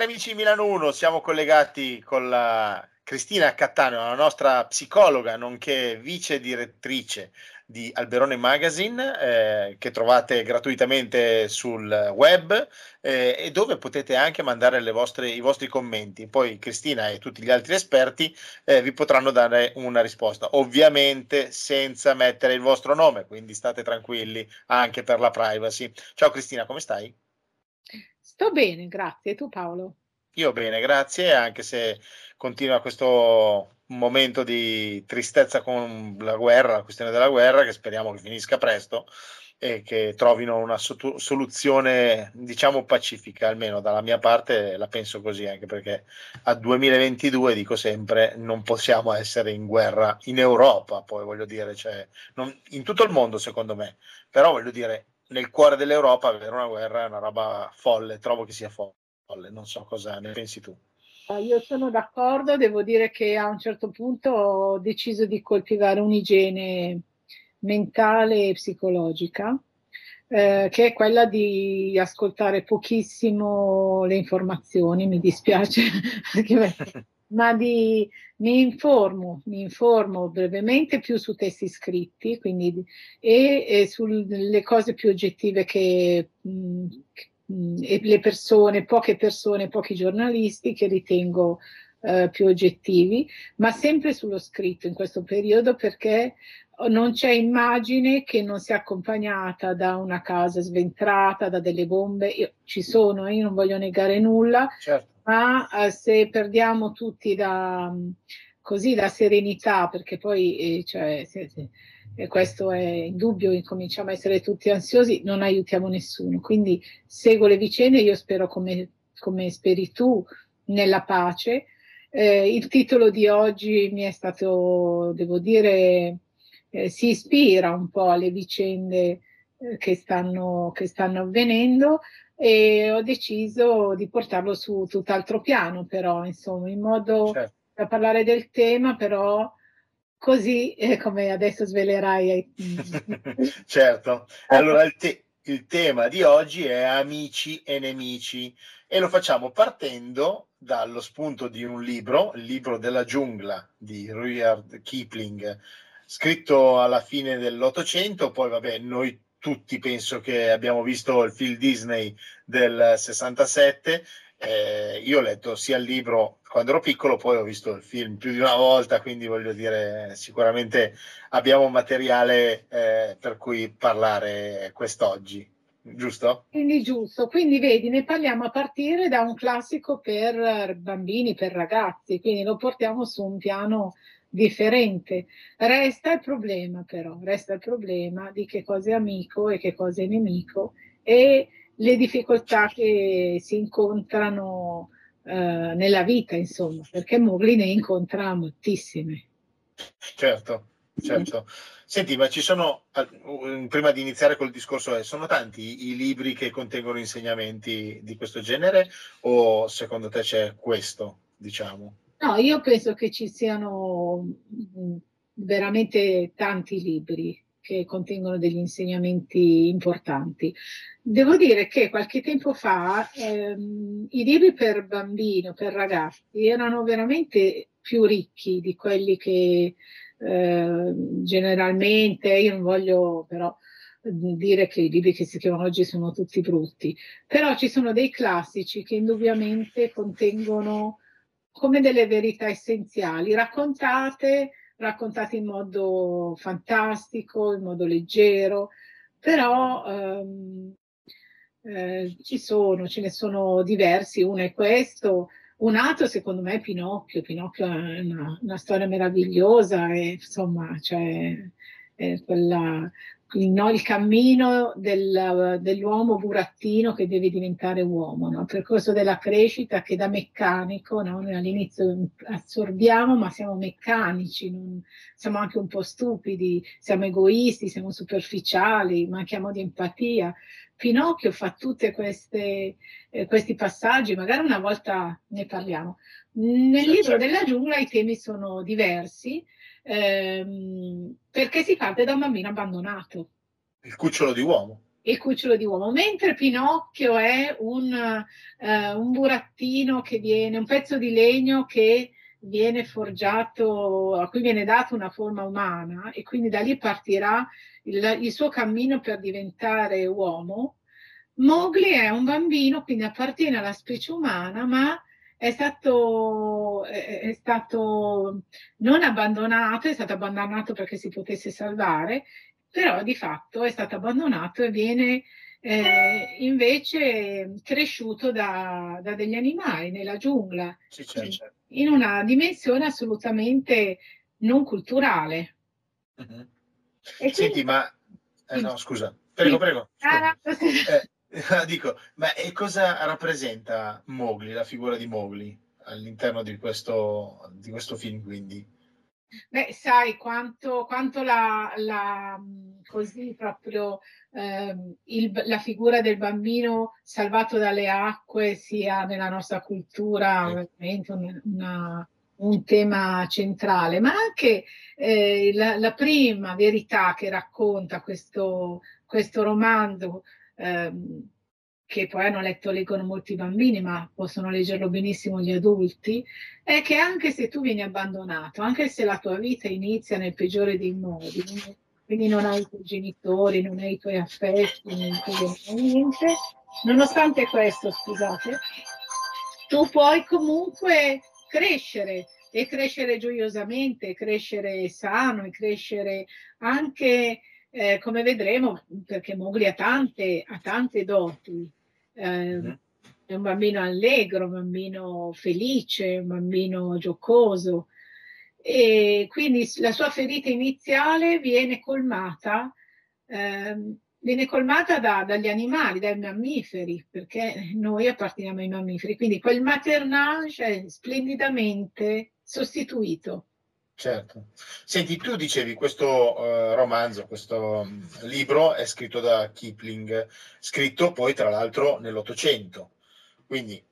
Cari amici Milano 1, siamo collegati con la Cristina Cattano, la nostra psicologa, nonché vice direttrice di Alberone Magazine, eh, che trovate gratuitamente sul web eh, e dove potete anche mandare vostre, i vostri commenti. Poi Cristina e tutti gli altri esperti eh, vi potranno dare una risposta, ovviamente senza mettere il vostro nome, quindi state tranquilli anche per la privacy. Ciao Cristina, come stai? Sto bene, grazie. E tu Paolo? Io bene, grazie, anche se continua questo momento di tristezza con la guerra, la questione della guerra, che speriamo che finisca presto e che trovino una soluzione, diciamo, pacifica, almeno dalla mia parte la penso così, anche perché a 2022, dico sempre, non possiamo essere in guerra in Europa, poi voglio dire, cioè, non, in tutto il mondo secondo me, però voglio dire, nel cuore dell'Europa avere una guerra è una roba folle, trovo che sia folle, non so cosa ne pensi tu. Ah, io sono d'accordo, devo dire che a un certo punto ho deciso di coltivare un'igiene mentale e psicologica, eh, che è quella di ascoltare pochissimo le informazioni, mi dispiace, ma di, mi informo, mi informo brevemente più su testi scritti quindi, e, e sulle cose più oggettive che, mh, e le persone, poche persone, pochi giornalisti che ritengo eh, più oggettivi, ma sempre sullo scritto in questo periodo perché non c'è immagine che non sia accompagnata da una casa sventrata, da delle bombe. Io, ci sono, io non voglio negare nulla, certo ma eh, se perdiamo tutti da, così, la serenità, perché poi eh, cioè, se, se, questo è indubbio, incominciamo a essere tutti ansiosi, non aiutiamo nessuno. Quindi seguo le vicende, io spero come, come speri tu nella pace. Eh, il titolo di oggi mi è stato, devo dire, eh, si ispira un po' alle vicende eh, che stanno, che stanno avvenendo e ho deciso di portarlo su tutt'altro piano, però, insomma, in modo certo. da parlare del tema, però così eh, come adesso svelerai. certo, allora il, te- il tema di oggi è amici e nemici e lo facciamo partendo dallo spunto di un libro, il libro della giungla di Rudyard Kipling, scritto alla fine dell'Ottocento, poi vabbè, noi tutti penso che abbiamo visto il film Disney del 67. Eh, io ho letto sia il libro quando ero piccolo, poi ho visto il film più di una volta, quindi voglio dire, sicuramente abbiamo materiale eh, per cui parlare quest'oggi, giusto? Quindi giusto, quindi vedi, ne parliamo a partire da un classico per bambini, per ragazzi, quindi lo portiamo su un piano differente. Resta il problema però, resta il problema di che cosa è amico e che cosa è nemico e le difficoltà che si incontrano eh, nella vita, insomma, perché Mowgli ne incontra moltissime. Certo, certo. Senti, ma ci sono, prima di iniziare col discorso, eh, sono tanti i libri che contengono insegnamenti di questo genere o secondo te c'è questo, diciamo? No, io penso che ci siano mm, veramente tanti libri che contengono degli insegnamenti importanti. Devo dire che qualche tempo fa ehm, i libri per bambini o per ragazzi erano veramente più ricchi di quelli che eh, generalmente, io non voglio però dire che i libri che si scrivono oggi sono tutti brutti, però ci sono dei classici che indubbiamente contengono come delle verità essenziali, raccontate, raccontate in modo fantastico, in modo leggero, però ehm, eh, ci sono, ce ne sono diversi, uno è questo, un altro secondo me è Pinocchio, Pinocchio è una, una storia meravigliosa e insomma cioè, quella, no, il cammino del, dell'uomo burattino che deve diventare uomo, no? il percorso della crescita che da meccanico, no? noi all'inizio assorbiamo ma siamo meccanici, non, siamo anche un po' stupidi, siamo egoisti, siamo superficiali, manchiamo di empatia. Pinocchio fa tutti eh, questi passaggi, magari una volta ne parliamo. Nel libro certo. della giungla i temi sono diversi, ehm, perché si parte da un bambino abbandonato. Il cucciolo di uomo. il cucciolo di uomo, mentre Pinocchio è un, uh, un burattino che viene, un pezzo di legno che viene forgiato, a cui viene data una forma umana e quindi da lì partirà il, il suo cammino per diventare uomo. Mowgli è un bambino, quindi appartiene alla specie umana, ma è stato, è stato non abbandonato, è stato abbandonato perché si potesse salvare, però di fatto è stato abbandonato e viene eh, invece cresciuto da, da, degli animali nella giungla, sì, certo. in una dimensione assolutamente non culturale. Mm-hmm. Senti, ma... Eh, no, scusa, prego, prego. Ah, scusa. Eh, dico, ma e cosa rappresenta Mowgli, la figura di Mowgli all'interno di questo, di questo film, quindi? Beh, sai quanto, quanto la, la, così proprio eh, il, la figura del bambino salvato dalle acque sia nella nostra cultura ovviamente una, una, un tema centrale, ma anche eh, la, la, prima verità che racconta questo, questo romanzo. Ehm, che poi hanno letto, leggono molti bambini, ma possono leggerlo benissimo gli adulti, è che anche se tu vieni abbandonato, anche se la tua vita inizia nel peggiore dei modi, quindi non hai i tuoi genitori, non hai i tuoi affetti, non hai niente, nonostante questo, scusate, tu puoi comunque crescere e crescere gioiosamente, crescere sano e crescere anche, eh, come vedremo, perché Mowgli ha tante, ha tante doti, eh, è un bambino allegro, un bambino felice, un bambino giocoso. E quindi la sua ferita iniziale viene colmata, eh, viene colmata da, dagli animali, dai mammiferi, perché noi apparteniamo ai mammiferi, quindi quel maternage è splendidamente sostituito. Certo. Senti, tu dicevi questo uh, romanzo, questo um, libro è scritto da Kipling, scritto poi tra l'altro nell'Ottocento, quindi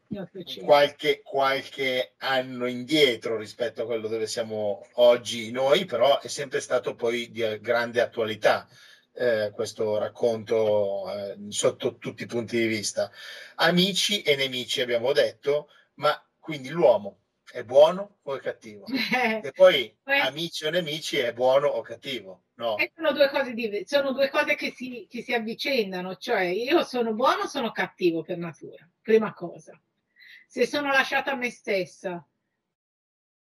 qualche, qualche, anno indietro rispetto a quello dove siamo oggi noi, però è sempre stato poi di grande attualità eh, questo racconto eh, sotto tutti i punti di vista. Amici e nemici abbiamo detto, ma quindi l'uomo è buono o è cattivo? e poi amici o nemici è buono o cattivo? No. Sono due cose, diverse, sono due cose che, si, che si avvicendano, cioè io sono buono o sono cattivo per natura, prima cosa. Se sono lasciata a me stessa,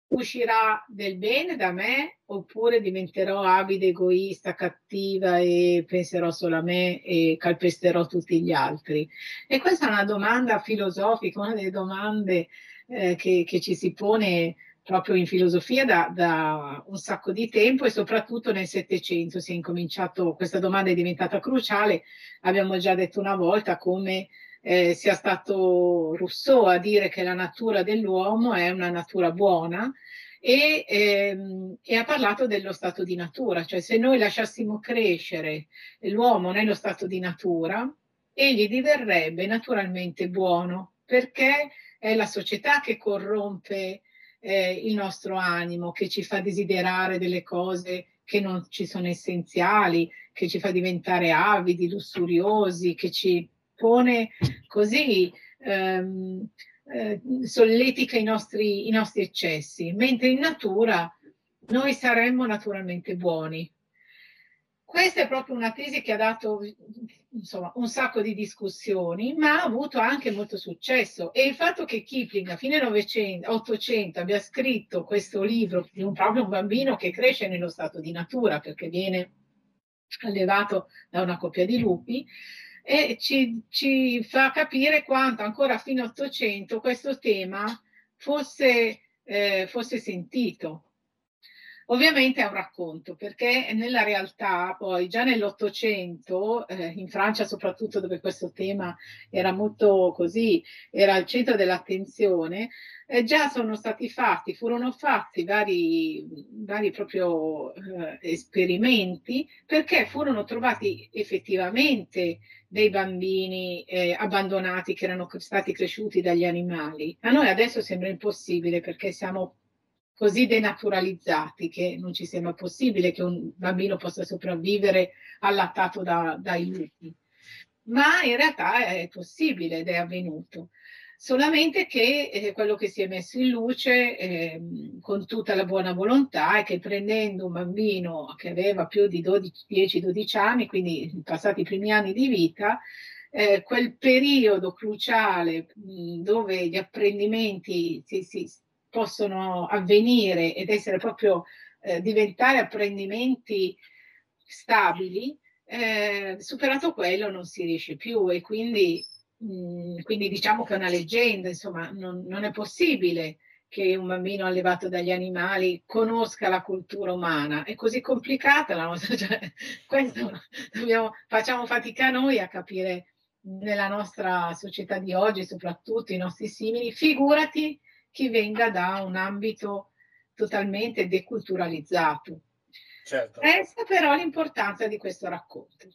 uscirà del bene da me oppure diventerò avida, egoista, cattiva e penserò solo a me e calpesterò tutti gli altri? E questa è una domanda filosofica, una delle domande eh, che, che, ci si pone proprio in filosofia da, da, un sacco di tempo e soprattutto nel Settecento si è incominciato, questa domanda è diventata cruciale, abbiamo già detto una volta come eh, sia stato Rousseau a dire che la natura dell'uomo è una natura buona e, ehm, e, ha parlato dello stato di natura, cioè se noi lasciassimo crescere l'uomo nello stato di natura, egli diverrebbe naturalmente buono perché è la società che corrompe eh, il nostro animo, che ci fa desiderare delle cose che non ci sono essenziali, che ci fa diventare avidi, lussuriosi, che ci pone così, ehm, eh, solletica i nostri, i nostri eccessi, mentre in natura noi saremmo naturalmente buoni. Questa è proprio una tesi che ha dato insomma, un sacco di discussioni, ma ha avuto anche molto successo. E il fatto che Kipling a fine 900, 800 abbia scritto questo libro di un, proprio un bambino che cresce nello stato di natura, perché viene allevato da una coppia di lupi, e ci, ci fa capire quanto ancora fino all'Ottocento questo tema fosse, eh, fosse sentito Ovviamente è un racconto perché nella realtà poi già nell'Ottocento, eh, in Francia soprattutto dove questo tema era molto così, era al centro dell'attenzione, eh, già sono stati fatti, furono fatti vari, vari proprio eh, esperimenti perché furono trovati effettivamente dei bambini eh, abbandonati che erano stati cresciuti dagli animali. A noi adesso sembra impossibile perché siamo così denaturalizzati che non ci sembra possibile che un bambino possa sopravvivere allattato da, dai lupi. ma in realtà è possibile ed è avvenuto. Solamente che eh, quello che si è messo in luce eh, con tutta la buona volontà è che prendendo un bambino che aveva più di 10-12 anni, quindi passati i primi anni di vita, eh, quel periodo cruciale mh, dove gli apprendimenti si, si, possono avvenire ed essere proprio eh, diventare apprendimenti stabili, eh, superato quello non si riesce più e quindi Mm, quindi diciamo che è una leggenda, insomma, non, non, è possibile che un bambino allevato dagli animali conosca la cultura umana. È così complicata la nostra, cioè, questo dobbiamo, facciamo fatica noi a capire nella nostra società di oggi, soprattutto i nostri simili, figurati chi venga da un ambito totalmente deculturalizzato. Certo. Resta però l'importanza di questo racconto.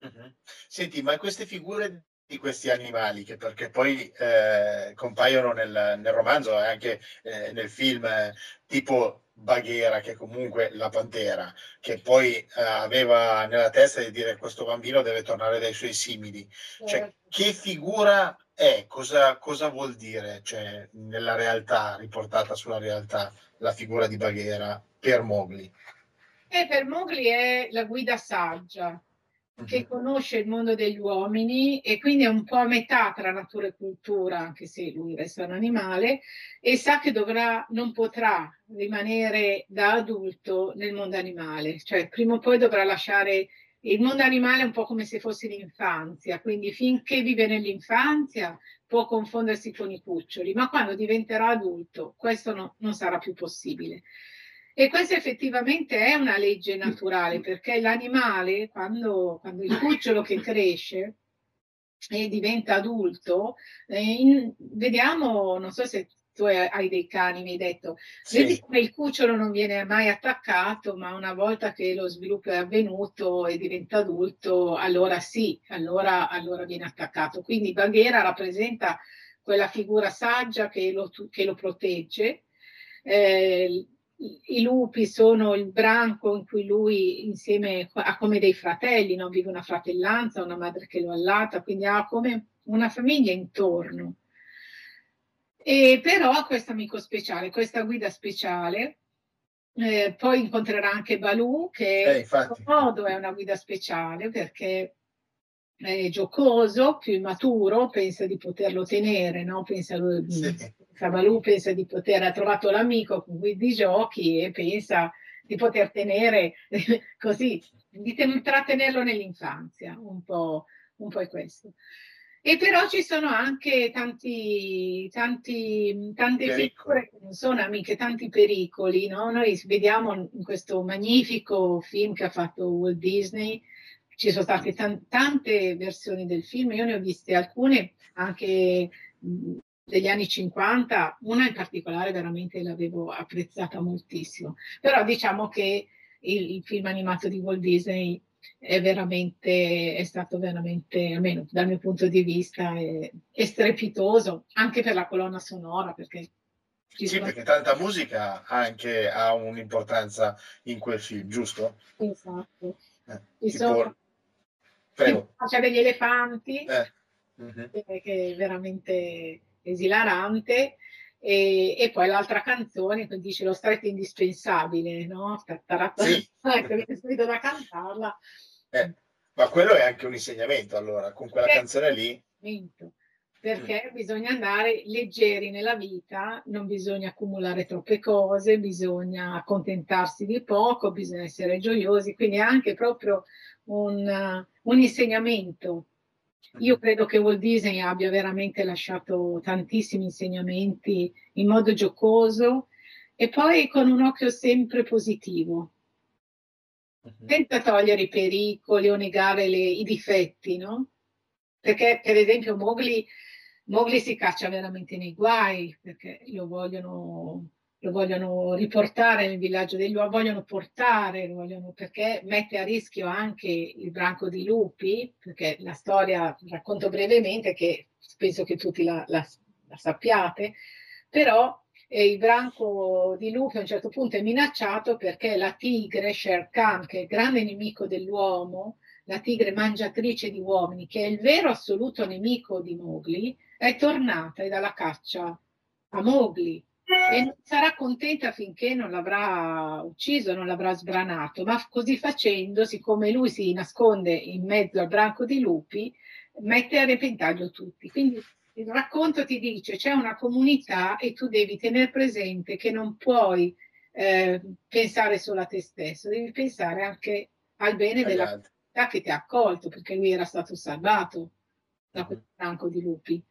Uh-huh. Senti, ma queste figure di questi animali, che perché poi eh, compaiono nel, nel, romanzo e anche eh, nel film, eh, tipo Baghera, che è comunque la pantera, che poi eh, aveva nella testa di dire questo bambino deve tornare dai suoi simili. Cioè, certo. che figura è? Cosa, cosa vuol dire cioè, nella realtà, riportata sulla realtà, la figura di Baghera per Mowgli? E per Mowgli è la guida saggia, che mhm. conosce il mondo degli uomini e quindi è un po' a metà tra natura e cultura, anche se lui resta un animale, e sa che dovrà, non potrà rimanere da adulto nel mondo animale, cioè prima o poi dovrà lasciare il mondo animale un po' come se fosse l'infanzia, quindi finché vive nell'infanzia può confondersi con i cuccioli, ma quando diventerà adulto questo no, non sarà più possibile. E questa effettivamente è una legge naturale perché l'animale, quando, quando il cucciolo che cresce e diventa adulto, eh, in, vediamo, non so se tu hai dei cani, mi hai detto, sì. vedi come il cucciolo non viene mai attaccato, ma una volta che lo sviluppo è avvenuto e diventa adulto, allora sì, allora, allora viene attaccato. Quindi Baghera rappresenta quella figura saggia che lo, che lo protegge. Eh, i lupi sono il branco in cui lui insieme ha come dei fratelli, no? vive una fratellanza, una madre che lo allata, quindi ha come una famiglia intorno. E però ha questo amico speciale, questa guida speciale. Eh, poi incontrerà anche Balù, che eh, in modo è una guida speciale perché è giocoso, più immaturo, pensa di poterlo tenere, no? pensa, sì. Cavalù pensa di poter, ha trovato l'amico con cui di giochi e pensa di poter tenere così, di trattenerlo nell'infanzia, un po', un po' è questo. E però ci sono anche tanti, tanti, tante pericoli. figure che non sono amiche, tanti pericoli. No? Noi vediamo in questo magnifico film che ha fatto Walt Disney, ci sono state t- tante versioni del film, io ne ho viste alcune anche degli anni 50, una in particolare veramente l'avevo apprezzata moltissimo, però diciamo che il, il film animato di Walt Disney è veramente, è stato veramente, almeno dal mio punto di vista, è, è strepitoso, anche per la colonna sonora, perché sì, sono... perché tanta musica anche ha un'importanza in quel film, giusto? Esatto. Eh, tipo... sono... Prego. C'è degli elefanti, eh. uh-huh. che è veramente esilarante. E, e, poi l'altra canzone che dice lo stretto indispensabile, no? Sì. Ecco, subito da cantarla. Eh, ma quello è anche un insegnamento allora, con quella perché, canzone lì. Perché mm. bisogna andare leggeri nella vita, non bisogna accumulare troppe cose, bisogna accontentarsi di poco, bisogna essere gioiosi, quindi è anche proprio un, un insegnamento io credo che Walt Disney abbia veramente lasciato tantissimi insegnamenti in modo giocoso e poi con un occhio sempre positivo, uh-huh. senza togliere i pericoli o negare le, i difetti, no? Perché, per esempio, Mowgli, Mowgli si caccia veramente nei guai perché lo vogliono lo vogliono riportare nel villaggio degli uomini, vogliono portare, vogliono, perché mette a rischio anche il branco di lupi, perché la storia, racconto brevemente, che penso che tutti la, la, la sappiate, però eh, il branco di lupi a un certo punto è minacciato perché la tigre, Sher Khan, che è il grande nemico dell'uomo, la tigre mangiatrice di uomini, che è il vero assoluto nemico di Mowgli, è tornata e dalla caccia a Mowgli e non sarà contenta finché non l'avrà ucciso, non l'avrà sbranato, ma così facendo, siccome lui si nasconde in mezzo al branco di lupi, mette a repentaglio tutti. Quindi il racconto ti dice c'è una comunità e tu devi tenere presente che non puoi eh, pensare solo a te stesso, devi pensare anche al bene della comunità che ti ha accolto, perché lui era stato salvato da quel branco di lupi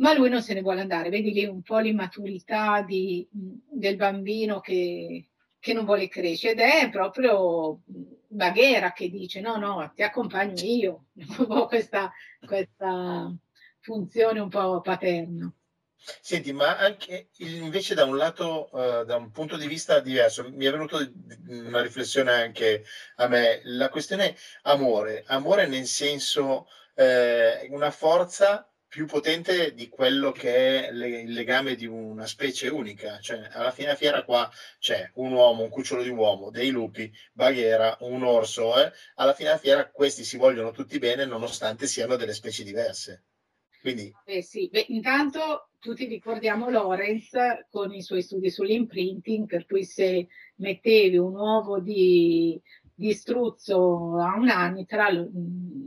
ma lui non se ne vuole andare. Vedi lì un po' l'immaturità di, del bambino che, che, non vuole crescere ed è proprio Baghera che dice no, no, ti accompagno io, questa, questa funzione un po' paterna. Senti, ma anche invece da un lato, uh, da un punto di vista diverso, mi è venuta una riflessione anche a me, la questione amore, amore nel senso eh, una forza più potente di quello che è il legame di una specie unica. Cioè, alla fine fiera qua c'è un uomo, un cucciolo di uomo, dei lupi, Baghera, un orso. Eh? Alla fine fiera questi si vogliono tutti bene nonostante siano delle specie diverse. Quindi... Eh sì. Beh, intanto tutti ricordiamo Lorenz con i suoi studi sull'imprinting, per cui se mettevi un uovo di, di struzzo a un anitra, ecco,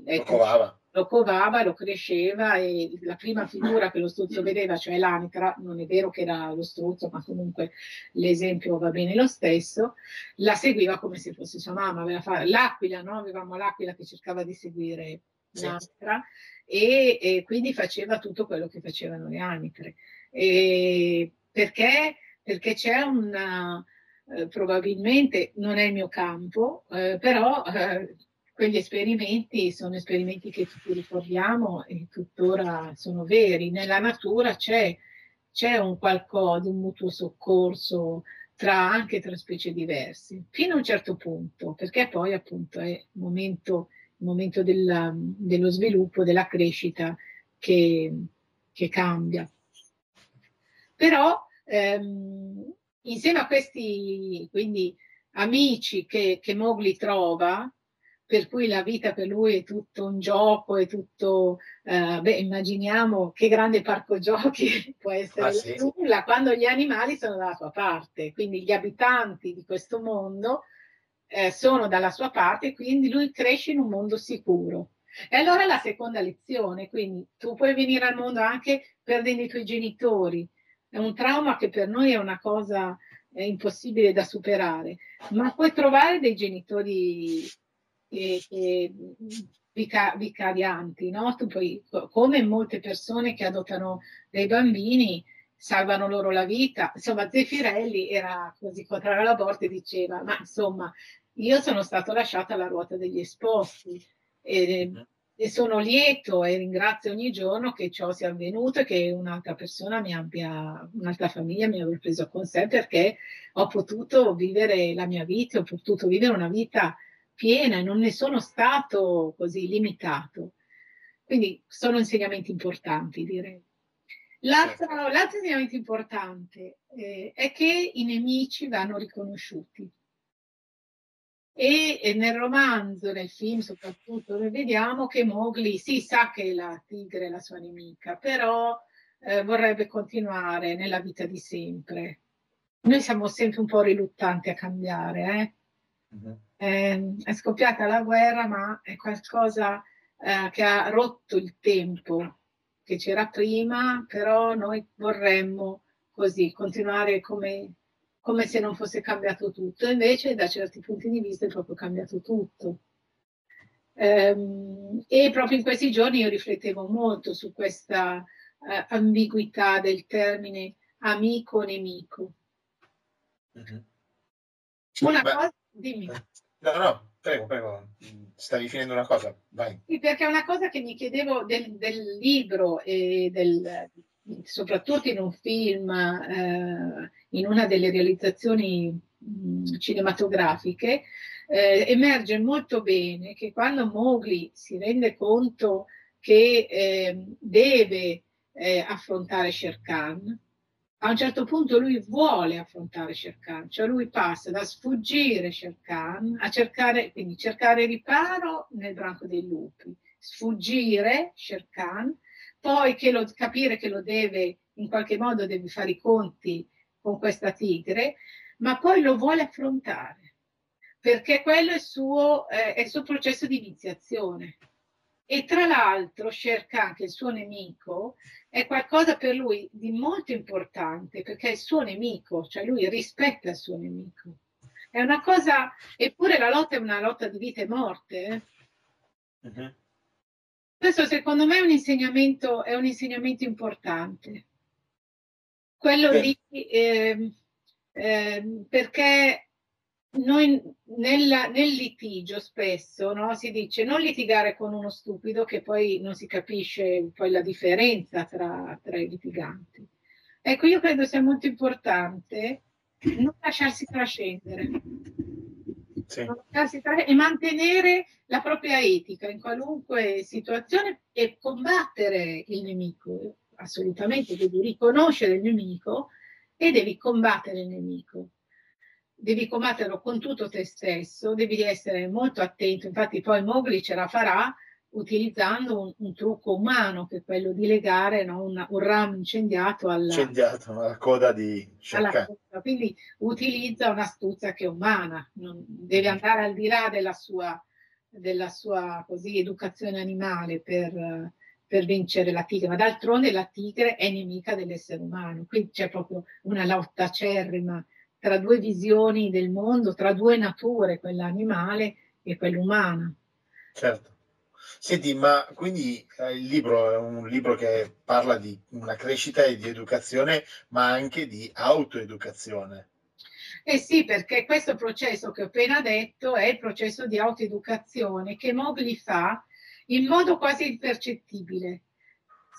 lo covava lo covava, lo cresceva e la prima figura che lo struzzo vedeva, cioè l'anitra, non è vero che era lo struzzo, ma comunque l'esempio va bene lo stesso, la seguiva come se fosse sua mamma. L'aquila, no? avevamo l'aquila che cercava di seguire l'anitra e, e, quindi faceva tutto quello che facevano le anitre. E perché? Perché c'è una... Eh, probabilmente non è il mio campo, eh, però eh, quegli esperimenti sono esperimenti che tutti ricordiamo e tuttora sono veri. Nella natura c'è, c'è un qualcosa, un mutuo soccorso tra, anche tra specie diverse, fino a un certo punto, perché poi appunto è il momento, il momento della, dello sviluppo, della crescita che, che cambia. Però ehm, insieme a questi quindi, amici che, che Mowgli trova, per cui la vita per lui è tutto un gioco, è tutto, eh, beh, immaginiamo che grande parco giochi può essere ah, sì. nulla quando gli animali sono dalla sua parte, quindi gli abitanti di questo mondo eh, sono dalla sua parte, quindi lui cresce in un mondo sicuro. E allora la seconda lezione, quindi tu puoi venire al mondo anche perdendo i tuoi genitori, è un trauma che per noi è una cosa è impossibile da superare, ma puoi trovare dei genitori e, e vica, vicarianti, no? Poi, come molte persone che adottano dei bambini, salvano loro la vita. Insomma, Zeffirelli era così contrario all'aborto e diceva, ma insomma, io sono stato lasciata alla ruota degli esposti e, e, sono lieto e ringrazio ogni giorno che ciò sia avvenuto e che un'altra persona mi abbia, un'altra famiglia mi abbia preso con sé perché ho potuto vivere la mia vita, ho potuto vivere una vita piena e non ne sono stato così limitato. Quindi sono insegnamenti importanti, direi. L'altro, certo. l'altro insegnamento importante eh, è che i nemici vanno riconosciuti. E, e, nel romanzo, nel film soprattutto, noi vediamo che Mowgli si sì, sa che la tigre è la sua nemica, però eh, vorrebbe continuare nella vita di sempre. Noi siamo sempre un po' riluttanti a cambiare, eh? Uh-huh eh, è scoppiata la guerra, ma è qualcosa eh, che ha rotto il tempo che c'era prima, però noi vorremmo così continuare come, come se non fosse cambiato tutto, invece da certi punti di vista è proprio cambiato tutto. Um, e proprio in questi giorni io riflettevo molto su questa uh, ambiguità del termine amico-nemico. Mm-hmm. Una Beh, cosa, dimmi. Eh, No, no, prego, prego, stavi finendo una cosa, vai. Sì, perché è una cosa che mi chiedevo del, del libro e del, soprattutto in un film, eh, in una delle realizzazioni mh, cinematografiche, eh, emerge molto bene che quando Mowgli si rende conto che eh, deve eh, affrontare Sher Khan, a un certo punto lui vuole affrontare Sherkan, cioè lui passa da sfuggire Sherkan a cercare, quindi cercare riparo nel branco dei lupi, sfuggire Sherkan, poi che lo, capire che lo deve, in qualche modo deve fare i conti con questa tigre, ma poi lo vuole affrontare, perché quello è il suo, eh, è il suo processo di iniziazione. E tra l'altro Sherkan, che è il suo nemico, è qualcosa per lui di molto importante perché è il suo nemico, cioè lui rispetta il suo nemico. È una cosa, eppure la lotta è una lotta di vita e morte. Uh-huh. Questo secondo me è un insegnamento, è un insegnamento importante. Quello Beh. lì, eh, eh, perché noi nella, nel litigio spesso no, si dice non litigare con uno stupido che poi non si capisce poi la differenza tra, tra i litiganti. Ecco, io credo sia molto importante non lasciarsi trascendere. Sì. Non lasciarsi trascendere e mantenere la propria etica in qualunque situazione e combattere il nemico. Assolutamente, devi riconoscere il nemico e devi combattere il nemico devi combatterlo con tutto te stesso, devi essere molto attento. Infatti poi Mowgli ce la farà utilizzando un, un trucco umano, che è quello di legare no, un, un, ramo incendiato alla, incendiato, alla coda di alla Quindi utilizza un'astuzia che è umana, non, deve andare al di là della sua, della sua così, educazione animale per, per vincere la tigre, ma d'altronde la tigre è nemica dell'essere umano, quindi c'è proprio una lotta acerrima tra due visioni del mondo, tra due nature, quella animale e quella umana. Certo. Senti, ma quindi eh, il libro è un libro che parla di una crescita e di educazione, ma anche di autoeducazione. Eh sì, perché questo processo che ho appena detto è il processo di autoeducazione che Mowgli fa in modo quasi impercettibile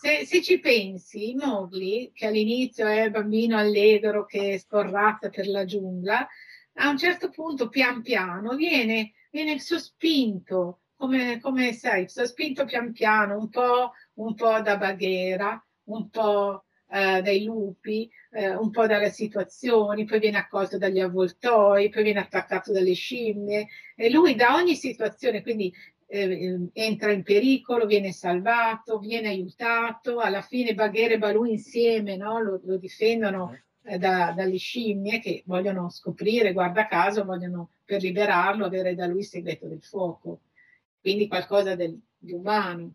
se, se, ci pensi, Mowgli, che all'inizio è il bambino allegro che scorrazza per la giungla, a un certo punto, pian piano, viene, viene sospinto, come, come sai, sospinto pian piano, un po', un po da baghiera, un po' eh, dai lupi, eh, un po' dalle situazioni, poi viene accolto dagli avvoltoi, poi viene attaccato dalle scimmie e lui da ogni situazione, quindi eh, entra in pericolo, viene salvato, viene aiutato, alla fine Bagheera e Balù insieme no? lo, lo, difendono eh, da, dalle scimmie che vogliono scoprire, guarda caso, vogliono per liberarlo avere da lui il segreto del fuoco, quindi qualcosa del, di umano.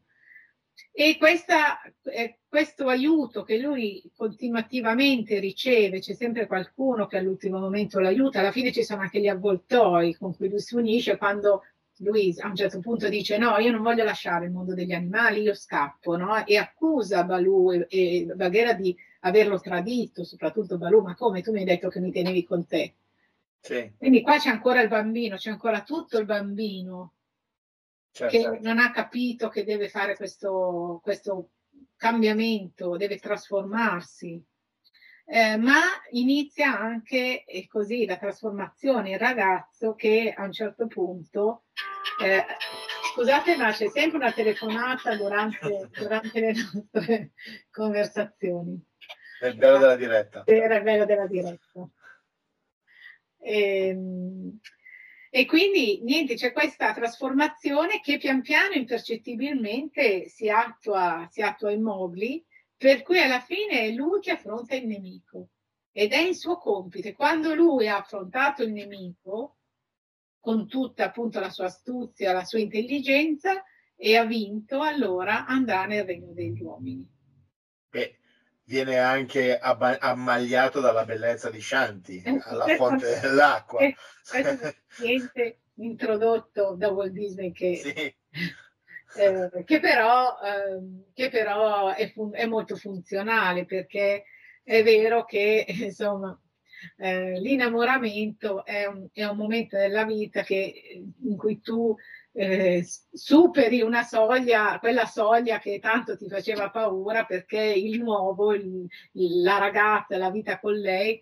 E questa, eh, questo aiuto che lui continuativamente riceve, c'è sempre qualcuno che all'ultimo momento l'aiuta, alla fine ci sono anche gli avvoltoi con cui lui si unisce quando lui a un certo punto dice no, io non voglio lasciare il mondo degli animali, io scappo, no? E accusa Balù e, e Baghera di averlo tradito, soprattutto Balù, ma come tu mi hai detto che mi tenevi con te? Sì. Quindi qua c'è ancora il bambino, c'è ancora tutto il bambino certo. che non ha capito che deve fare questo, questo cambiamento, deve trasformarsi. Eh, ma inizia anche eh, così la trasformazione, il ragazzo che a un certo punto, eh, scusate ma c'è sempre una telefonata durante, durante le nostre conversazioni. È il bello della diretta. Era il bello della diretta. E, ehm, e quindi niente, c'è questa trasformazione che pian piano impercettibilmente si attua, si attua in Mowgli per cui alla fine è lui che affronta il nemico ed è il suo compito. E quando lui ha affrontato il nemico, con tutta appunto la sua astuzia, la sua intelligenza, e ha vinto, allora andrà nel regno degli uomini. E viene anche ammagliato dalla bellezza di Shanti, eh, alla fonte dell'acqua. Eh, questo è introdotto da Walt Disney che sì eh, che però, eh, che però è, fun- è, molto funzionale perché è vero che insomma eh, l'innamoramento è un, è un, momento della vita che, in cui tu eh, superi una soglia, quella soglia che tanto ti faceva paura perché il nuovo, il, la ragazza, la vita con lei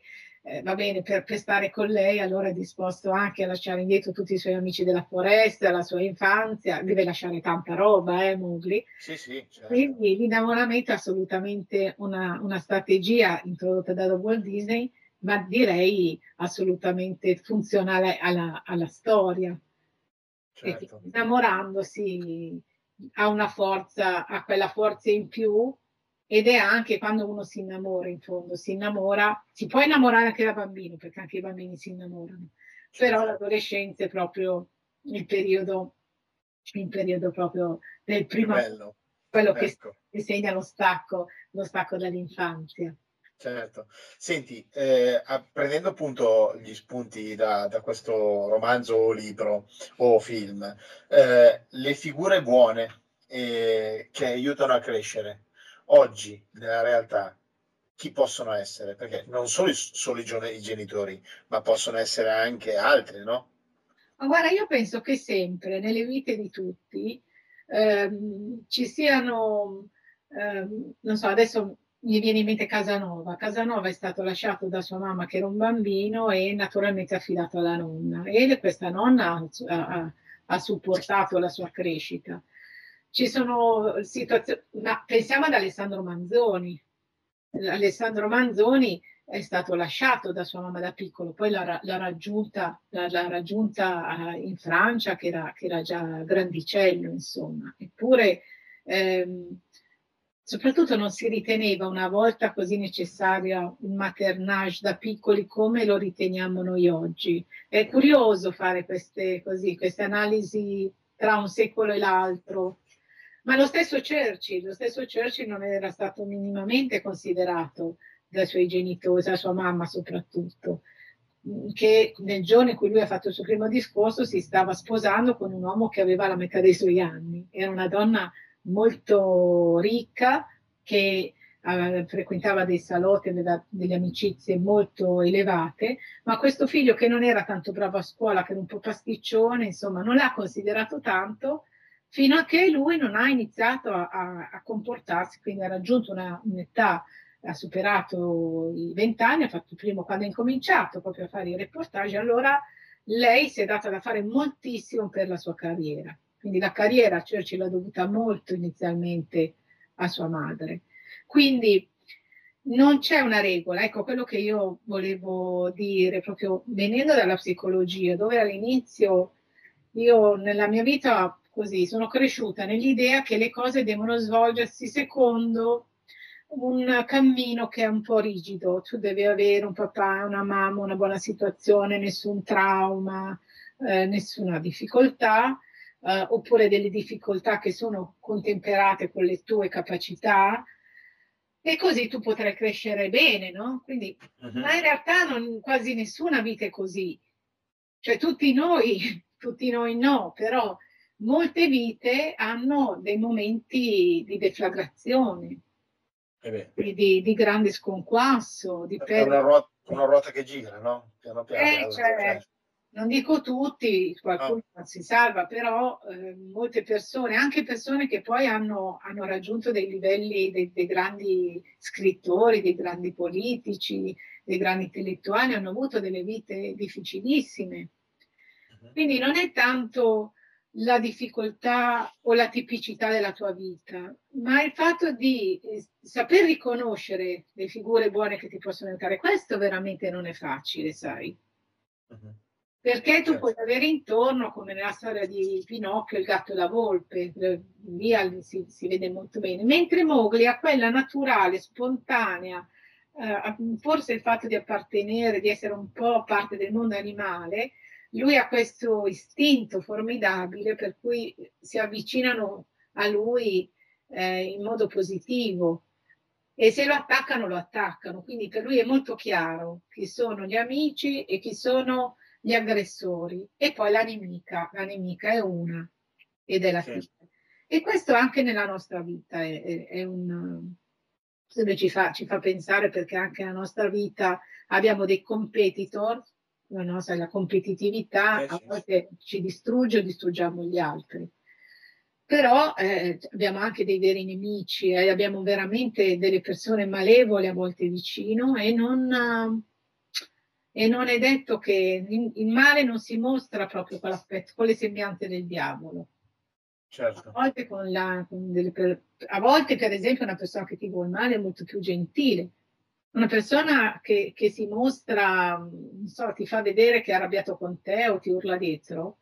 eh, va bene, per, per, stare con lei allora è disposto anche a lasciare indietro tutti i suoi amici della foresta, la sua infanzia, deve lasciare tanta roba, eh, Mowgli. Sì, sì, certo. Quindi l'innamoramento è assolutamente una, una strategia introdotta da Walt Disney, ma direi assolutamente funzionale alla, alla storia. Certo. innamorandosi ha una forza, ha quella forza in più ed è anche quando uno si innamora in fondo, si innamora, si può innamorare anche da bambino, perché anche i bambini si innamorano, però l'adolescenza è proprio il periodo, il periodo proprio del primo, quello ecco. che, segna lo stacco, lo stacco dall'infanzia. Certo. Senti, eh, prendendo appunto gli spunti da, da, questo romanzo o libro o film, eh, le figure buone eh, che aiutano a crescere, oggi nella realtà chi possono essere? Perché non solo, solo i, genitori, ma possono essere anche altri, no? Ma guarda, io penso che sempre nelle vite di tutti ehm, ci siano, ehm, non so, adesso mi viene in mente Casanova. Casanova è stato lasciato da sua mamma che era un bambino e naturalmente affidato alla nonna. E questa nonna ha, ha, ha supportato la sua crescita ci sono situazioni, ma pensiamo ad Alessandro Manzoni. Alessandro Manzoni è stato lasciato da sua mamma da piccolo, poi l'ha, l'ha raggiunta, l'ha, l'ha raggiunta in Francia che era, che era, già grandicello, insomma. Eppure, ehm, soprattutto non si riteneva una volta così necessaria un maternage da piccoli come lo riteniamo noi oggi. È curioso fare queste, così, queste analisi tra un secolo e l'altro ma lo stesso Churchill, lo stesso Churchill non era stato minimamente considerato dai suoi genitori, da sua mamma soprattutto, che nel giorno in cui lui ha fatto il suo primo discorso si stava sposando con un uomo che aveva la metà dei suoi anni. Era una donna molto ricca che eh, frequentava dei salotti, aveva delle amicizie molto elevate, ma questo figlio che non era tanto bravo a scuola, che era un po' pasticcione, insomma, non l'ha considerato tanto fino a che lui non ha iniziato a, a, a comportarsi, quindi ha raggiunto una, un'età, ha superato i vent'anni, ha fatto il primo quando ha incominciato proprio a fare i reportage, allora lei si è data da fare moltissimo per la sua carriera. Quindi la carriera Churchill l'ha dovuta molto inizialmente a sua madre. Quindi non c'è una regola, ecco quello che io volevo dire, proprio venendo dalla psicologia, dove all'inizio io nella mia vita così, sono cresciuta nell'idea che le cose devono svolgersi secondo un cammino che è un po' rigido. Tu devi avere un papà, una mamma, una buona situazione, nessun trauma, eh, nessuna difficoltà, eh, oppure delle difficoltà che sono contemperate con le tue capacità. E così tu potrai crescere bene, no? Quindi, uh-huh. ma in realtà non, quasi nessuna vita è così. Cioè tutti noi, tutti noi no, però molte vite hanno dei momenti di deflagrazione, eh di, di, grande sconquasso. Di è una ruota, una ruota, che gira, no? Piano piano. Eh, cioè, non dico tutti, qualcuno no. si salva, però eh, molte persone, anche persone che poi hanno, hanno raggiunto dei livelli dei, dei, grandi scrittori, dei grandi politici, dei grandi intellettuali, hanno avuto delle vite difficilissime. Uh-huh. Quindi non è tanto la difficoltà o la tipicità della tua vita, ma il fatto di eh, saper riconoscere le figure buone che ti possono aiutare. Questo veramente non è facile, sai. Uh-huh. Perché tu certo. puoi avere intorno, come nella storia di Pinocchio, il gatto e la volpe, lì si, si vede molto bene, mentre Mowgli ha quella naturale, spontanea, eh, forse il fatto di appartenere, di essere un po' parte del mondo animale, lui ha questo istinto formidabile per cui si avvicinano a lui eh, in modo positivo e se lo attaccano lo attaccano, quindi per lui è molto chiaro chi sono gli amici e chi sono gli aggressori e poi la nemica, la nemica è una ed è la sì. figlia. E questo anche nella nostra vita è, è, è un ci fa, ci fa pensare perché anche nella nostra vita abbiamo dei competitor no, sai, la competitività eh, a volte ci distrugge o distruggiamo gli altri. Però eh, abbiamo anche dei veri nemici, eh, abbiamo veramente delle persone malevole a volte vicino e non, e non è detto che il male non si mostra proprio con l'aspetto, con le sembianze del diavolo. Certo. A, volte con la, con delle, a volte, per esempio, una persona che ti vuole male è molto più gentile. Una persona che, che si mostra, non so, ti fa vedere che è arrabbiato con te o ti urla dietro,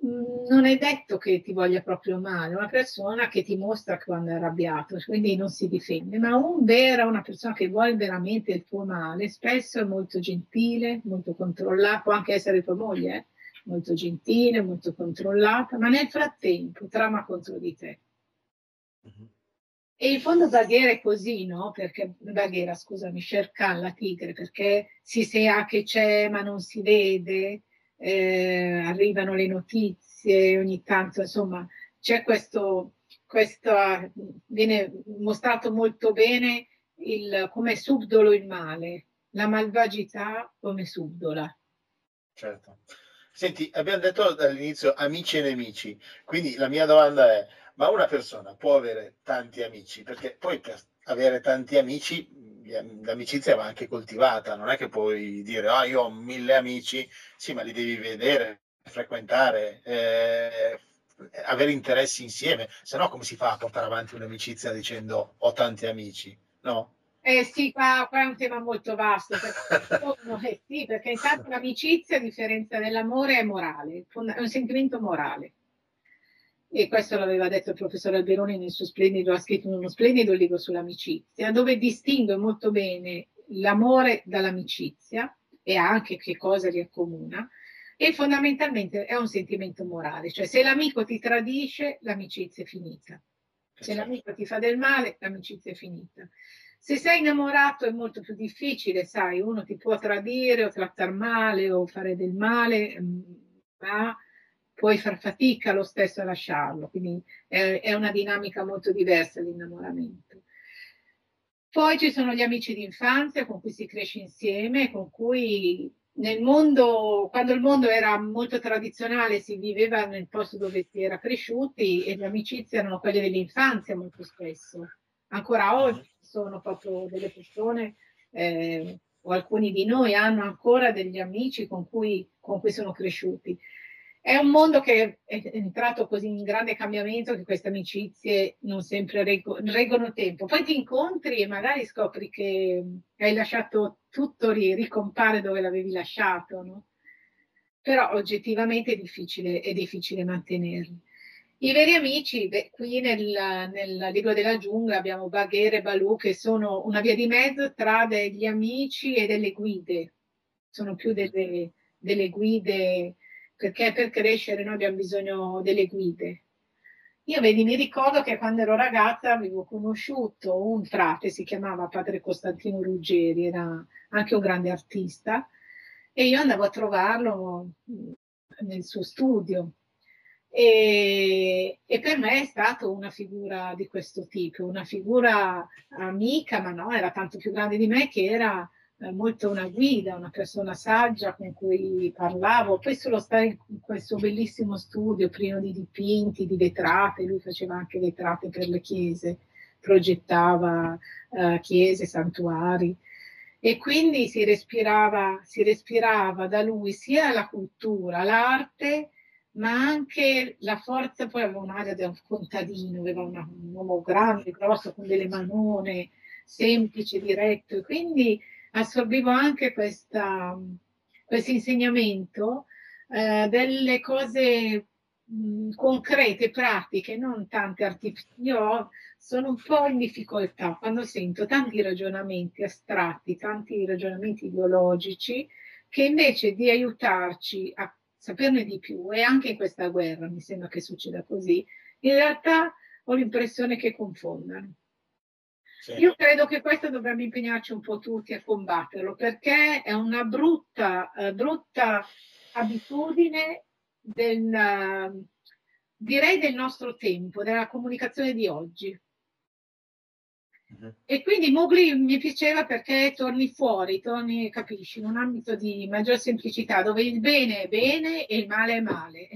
non è detto che ti voglia proprio male, una persona che ti mostra quando è arrabbiato, quindi non si difende, ma un vera, una persona che vuole veramente il tuo male, spesso è molto gentile, molto controllata, può anche essere tua moglie, eh? molto gentile, molto controllata, ma nel frattempo trama contro di te. Mm-hmm. E in fondo Bagheera è così, no? Perché Bagheera, scusami, cerca la tigre, perché si sa che c'è ma non si vede, eh, arrivano le notizie ogni tanto, insomma, c'è questo, questo viene mostrato molto bene il, come subdolo il male, la malvagità come subdola. Certo. Senti, abbiamo detto dall'inizio amici e nemici, quindi la mia domanda è, ma una persona può avere tanti amici? Perché poi per avere tanti amici l'amicizia va anche coltivata, non è che puoi dire ah io ho mille amici, sì ma li devi vedere, frequentare, eh, avere interessi insieme, se no come si fa a portare avanti un'amicizia dicendo ho tanti amici, no? Eh sì, qua, qua è un tema molto vasto, perché, eh sì, perché intanto l'amicizia, a differenza dell'amore, è morale, è un sentimento morale e questo l'aveva detto il professor Alberoni nel suo splendido, ha scritto uno splendido libro sull'amicizia, dove distingue molto bene l'amore dall'amicizia e anche che cosa li accomuna, e fondamentalmente è un sentimento morale, cioè se l'amico ti tradisce, l'amicizia è finita. Se esatto. l'amico ti fa del male, l'amicizia è finita. Se sei innamorato è molto più difficile, sai, uno ti può tradire o trattare male o fare del male, mm, ma puoi far fatica lo stesso a lasciarlo, quindi è, è una dinamica molto diversa l'innamoramento. Poi ci sono gli amici d'infanzia con cui si cresce insieme, con cui nel mondo, quando il mondo era molto tradizionale, si viveva nel posto dove si era cresciuti e le amicizie erano quelle dell'infanzia molto spesso. Ancora oggi sono proprio delle persone, eh, o alcuni di noi hanno ancora degli amici con cui, con cui sono cresciuti. È un mondo che è entrato così in grande cambiamento che queste amicizie non sempre reggo, reggono tempo. Poi ti incontri e magari scopri che hai lasciato tutto, ricompare dove l'avevi lasciato, no? Però oggettivamente è difficile, è difficile mantenerli. I veri amici, beh, qui nel, nel, libro della giungla abbiamo Bagheera e Balù che sono una via di mezzo tra degli amici e delle guide, sono più delle, delle guide perché per crescere noi abbiamo bisogno delle guide. Io vedi, mi ricordo che quando ero ragazza avevo conosciuto un frate, si chiamava padre Costantino Ruggeri, era anche un grande artista, e io andavo a trovarlo nel suo studio. E, e, per me è stata una figura di questo tipo, una figura amica, ma no, era tanto più grande di me che era molto una guida, una persona saggia con cui parlavo. Poi solo stare in questo bellissimo studio pieno di dipinti, di vetrate, lui faceva anche vetrate per le chiese, progettava uh, chiese, santuari. E quindi si respirava, si respirava da lui sia la cultura, l'arte, ma anche la forza, poi aveva un'aria di un contadino, aveva una, un uomo grande, grosso, con delle manone, semplice, diretto, e quindi assorbivo anche questo insegnamento eh, delle cose mh, concrete, pratiche, non tante artificiali. Io sono un po' in difficoltà quando sento tanti ragionamenti astratti, tanti ragionamenti ideologici, che invece di aiutarci a saperne di più, e anche in questa guerra mi sembra che succeda così, in realtà ho l'impressione che confondano. Sì. Io credo che questo dovremmo impegnarci un po' tutti a combatterlo perché è una brutta, uh, brutta abitudine del, direi del nostro tempo, della comunicazione di oggi. Uh-huh. E quindi Mowgli mi piaceva perché torni fuori, torni, capisci, in un ambito di maggior semplicità dove il bene è bene e il male è male.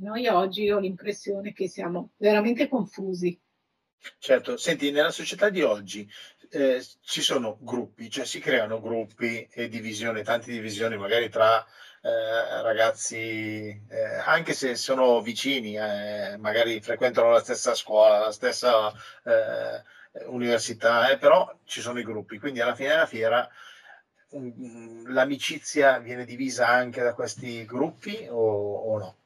Noi oggi ho l'impressione che siamo veramente confusi. Certo, senti, nella società di oggi eh, ci sono gruppi, cioè si creano gruppi e divisioni, tante divisioni magari tra eh, ragazzi, eh, anche se sono vicini, eh, magari frequentano la stessa scuola, la stessa eh, università, eh, però ci sono i gruppi, quindi alla fine della fiera um, l'amicizia viene divisa anche da questi gruppi o, o no?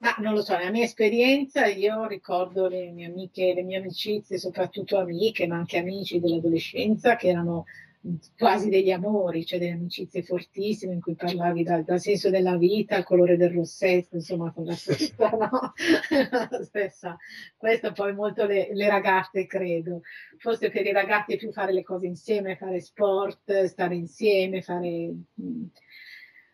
Ma non lo so, nella mia esperienza io ricordo le mie amiche, le mie amicizie, soprattutto amiche, ma anche amici dell'adolescenza che erano quasi degli amori, cioè delle amicizie fortissime in cui parlavi dal, dal senso della vita, al colore del rossetto, insomma, con la stessa, no? la stessa. Questo poi molto le, le, ragazze, credo. Forse per i ragazzi è più fare le cose insieme, fare sport, stare insieme, fare... Mh mm,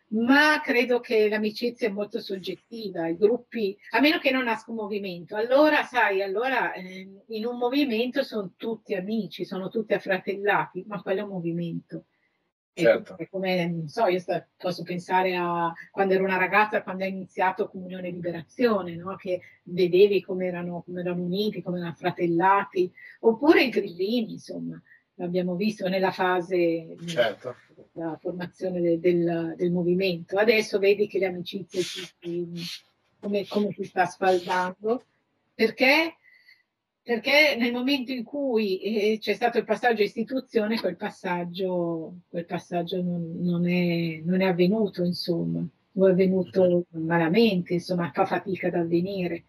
ma credo che l'amicizia è molto soggettiva, i gruppi, a meno che non nasca un movimento. Allora, sai, allora eh, in un movimento sono tutti amici, sono tutti affratellati, ma quello è un movimento. Certo. È come, non so, io sto, posso pensare a quando ero una ragazza, quando ha iniziato Comunione e Liberazione, no? che vedevi come erano, come erano uniti, come erano affratellati, oppure i grillini, insomma l'abbiamo visto nella fase certo. della formazione del, del, del, movimento. Adesso vedi che le amicizie si, come, come si sta sfaldando, perché, perché nel momento in cui eh, c'è stato il passaggio istituzione, quel passaggio, quel passaggio non, non, è, non, è, avvenuto, insomma, o è avvenuto malamente, insomma, fa fatica ad avvenire.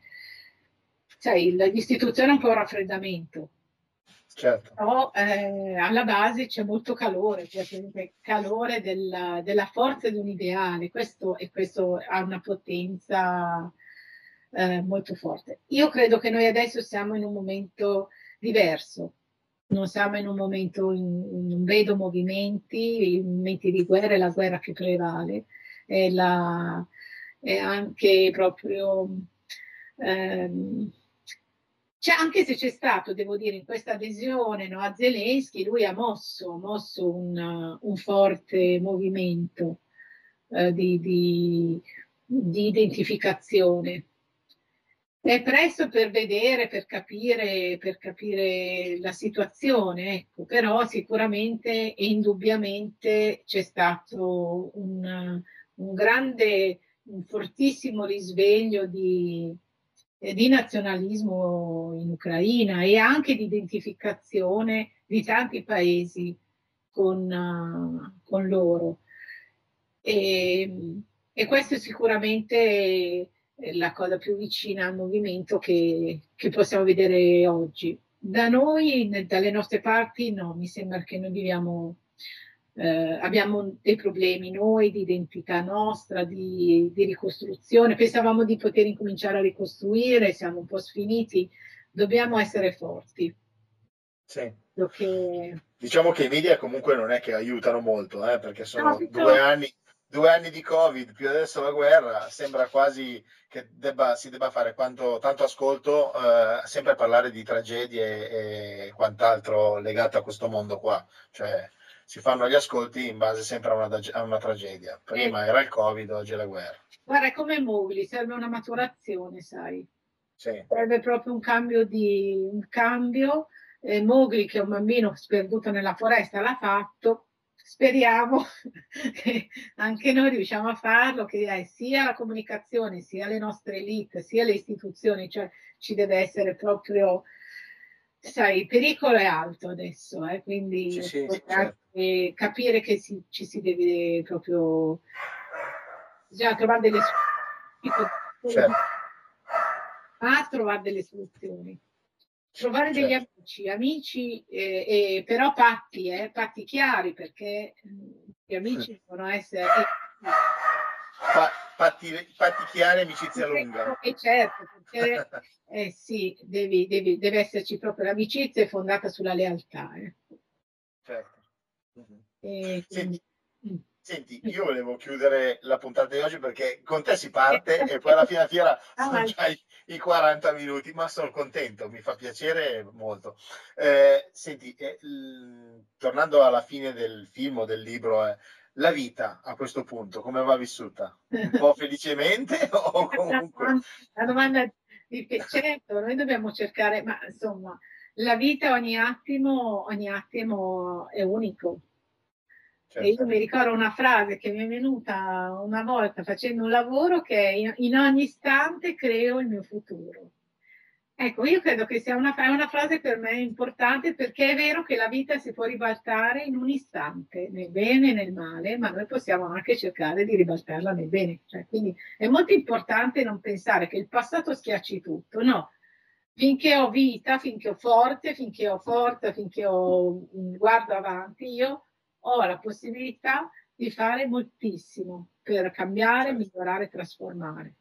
Sai, l'istituzione è un po' un raffreddamento, Certo. Però eh, alla base c'è molto calore, cioè il calore del, della forza di un ideale, questo, e questo ha una potenza eh, molto forte. Io credo che noi adesso siamo in un momento diverso, non siamo in un momento, in, non vedo movimenti, i momenti di guerra è la guerra che prevale, è, la, è anche proprio... Ehm, c'è, anche se c'è stato, devo dire, in questa adesione no, a Zelensky, lui ha mosso, mosso un, un, forte movimento eh, di, di, di, identificazione. È presto per vedere, per capire, per capire la situazione, ecco, però sicuramente e indubbiamente c'è stato un, un grande, un fortissimo risveglio di, di nazionalismo in Ucraina e anche di identificazione di tanti paesi con, uh, con loro. E, e questo è sicuramente la cosa più vicina al movimento che, che possiamo vedere oggi. Da noi, dalle nostre parti, no, mi sembra che noi viviamo eh, abbiamo dei problemi noi di identità nostra, di, di, ricostruzione. Pensavamo di poter incominciare a ricostruire, siamo un po' sfiniti, dobbiamo essere forti. Sì. Che... Diciamo che i media comunque non è che aiutano molto, eh, perché sono no, due, anni, due anni di Covid più adesso la guerra, sembra quasi che debba, si debba fare quanto, tanto ascolto, eh, sempre a parlare di tragedie e quant'altro legato a questo mondo qua. Cioè, si fanno gli ascolti in base sempre a una, a una tragedia. Prima eh. era il Covid, oggi è la guerra. Guarda, come Mowgli, serve una maturazione, sai. Sì. Serve proprio un cambio di un cambio. Eh, Mowgli, che è un bambino sperduto nella foresta, l'ha fatto. Speriamo che anche noi riusciamo a farlo, che eh, sia la comunicazione, sia le nostre elite, sia le istituzioni, cioè ci deve essere proprio sai, il pericolo è alto adesso, eh, quindi sì, sì, certo. capire che si, ci si deve proprio bisogna trovare delle soluzioni. Certo. A trovare delle soluzioni. Trovare certo. degli amici, amici eh, eh, però patti, eh, patti chiari, perché mm, gli amici devono essere... Pa- patti, patti chiari, amicizia lunga. Eh, certo, perché eh sì, devi, devi, deve esserci proprio l'amicizia è fondata sulla lealtà. Eh. Certo. Mm-hmm. E, senti, mm. senti, io volevo chiudere la puntata di oggi perché con te si parte e poi alla fine della fiera sono già i, i, 40 minuti, ma sono contento, mi fa piacere molto. Eh, senti, eh, l- tornando alla fine del film o del libro, eh, la vita a questo punto come va vissuta? Un po' felicemente o comunque? La domanda certo, noi dobbiamo cercare, ma insomma, la vita ogni attimo, ogni attimo è unico. Certo. E io mi ricordo una frase che mi è venuta una volta facendo un lavoro che è in ogni istante creo il mio futuro. Ecco, io credo che sia una, una, frase per me importante perché è vero che la vita si può ribaltare in un istante, nel bene e nel male, ma noi possiamo anche cercare di ribaltarla nel bene. Cioè, quindi è molto importante non pensare che il passato schiacci tutto, no. Finché ho vita, finché ho forte, finché ho forza, finché ho, guardo avanti, io ho la possibilità di fare moltissimo per cambiare, certo. migliorare, trasformare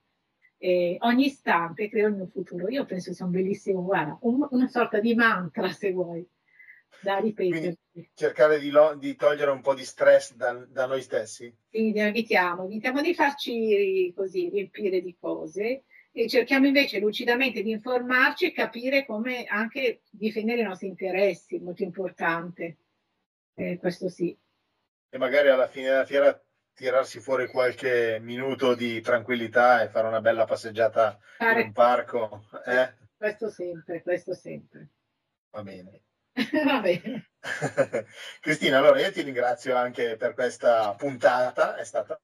eh, ogni istante creo il mio futuro. Io penso sia un bellissimo, guarda, un, una sorta di mantra, se vuoi, da ripetere. Quindi cercare di, lo, di, togliere un po' di stress da, da noi stessi. Quindi evitiamo, evitiamo di farci così riempire di cose e cerchiamo invece lucidamente di informarci e capire come anche difendere i nostri interessi, molto importante. Eh, questo sì. E magari alla fine della fiera tirarsi fuori qualche minuto di tranquillità e fare una bella passeggiata fare... in un parco. Eh? Questo sempre, questo sempre. Va bene. Va bene. Cristina, allora io ti ringrazio anche per questa puntata, è stata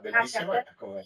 bellissima. Come,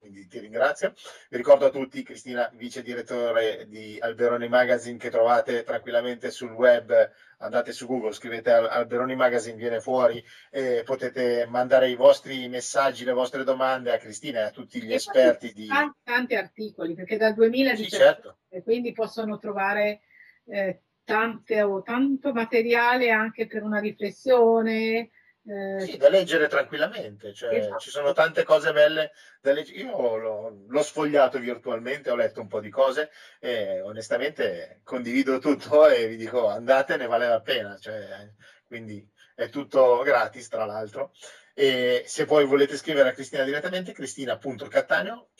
quindi ti ringrazio. Vi ricordo a tutti Cristina, vice direttore di Alberoni Magazine, che trovate tranquillamente sul web. Andate su Google, scrivete Alberoni Magazine, viene fuori e potete mandare i vostri messaggi, le vostre domande a Cristina e a tutti gli e esperti di tanti, tanti articoli, perché dal 2017 sì, certo. quindi possono trovare eh, tante, tanto materiale anche per una riflessione eh, sì, da leggere tranquillamente, cioè, esatto. ci sono tante cose belle da leggere. Io l'ho, l'ho, sfogliato virtualmente, ho letto un po' di cose e onestamente condivido tutto e vi dico andate, ne vale la pena, cioè, quindi è tutto gratis tra l'altro. E se poi volete scrivere a Cristina direttamente, cristina.cattaneo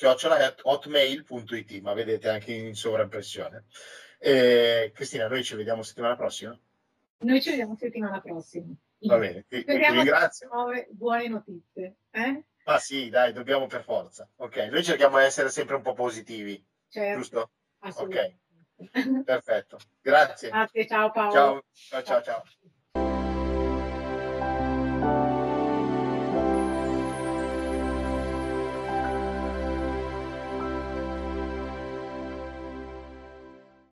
hotmail.it, ma vedete anche in sovraimpressione. E, Cristina, noi ci vediamo settimana prossima. Noi ci vediamo settimana prossima. Va bene, ti, ti ringrazio. Nuove, buone notizie. Eh? Ah sì, dai, dobbiamo per forza. Ok, noi cerchiamo di essere sempre un po' positivi, certo. giusto? Ok, perfetto. Grazie. Grazie, ciao Paolo. Ciao, ciao, ciao. ciao.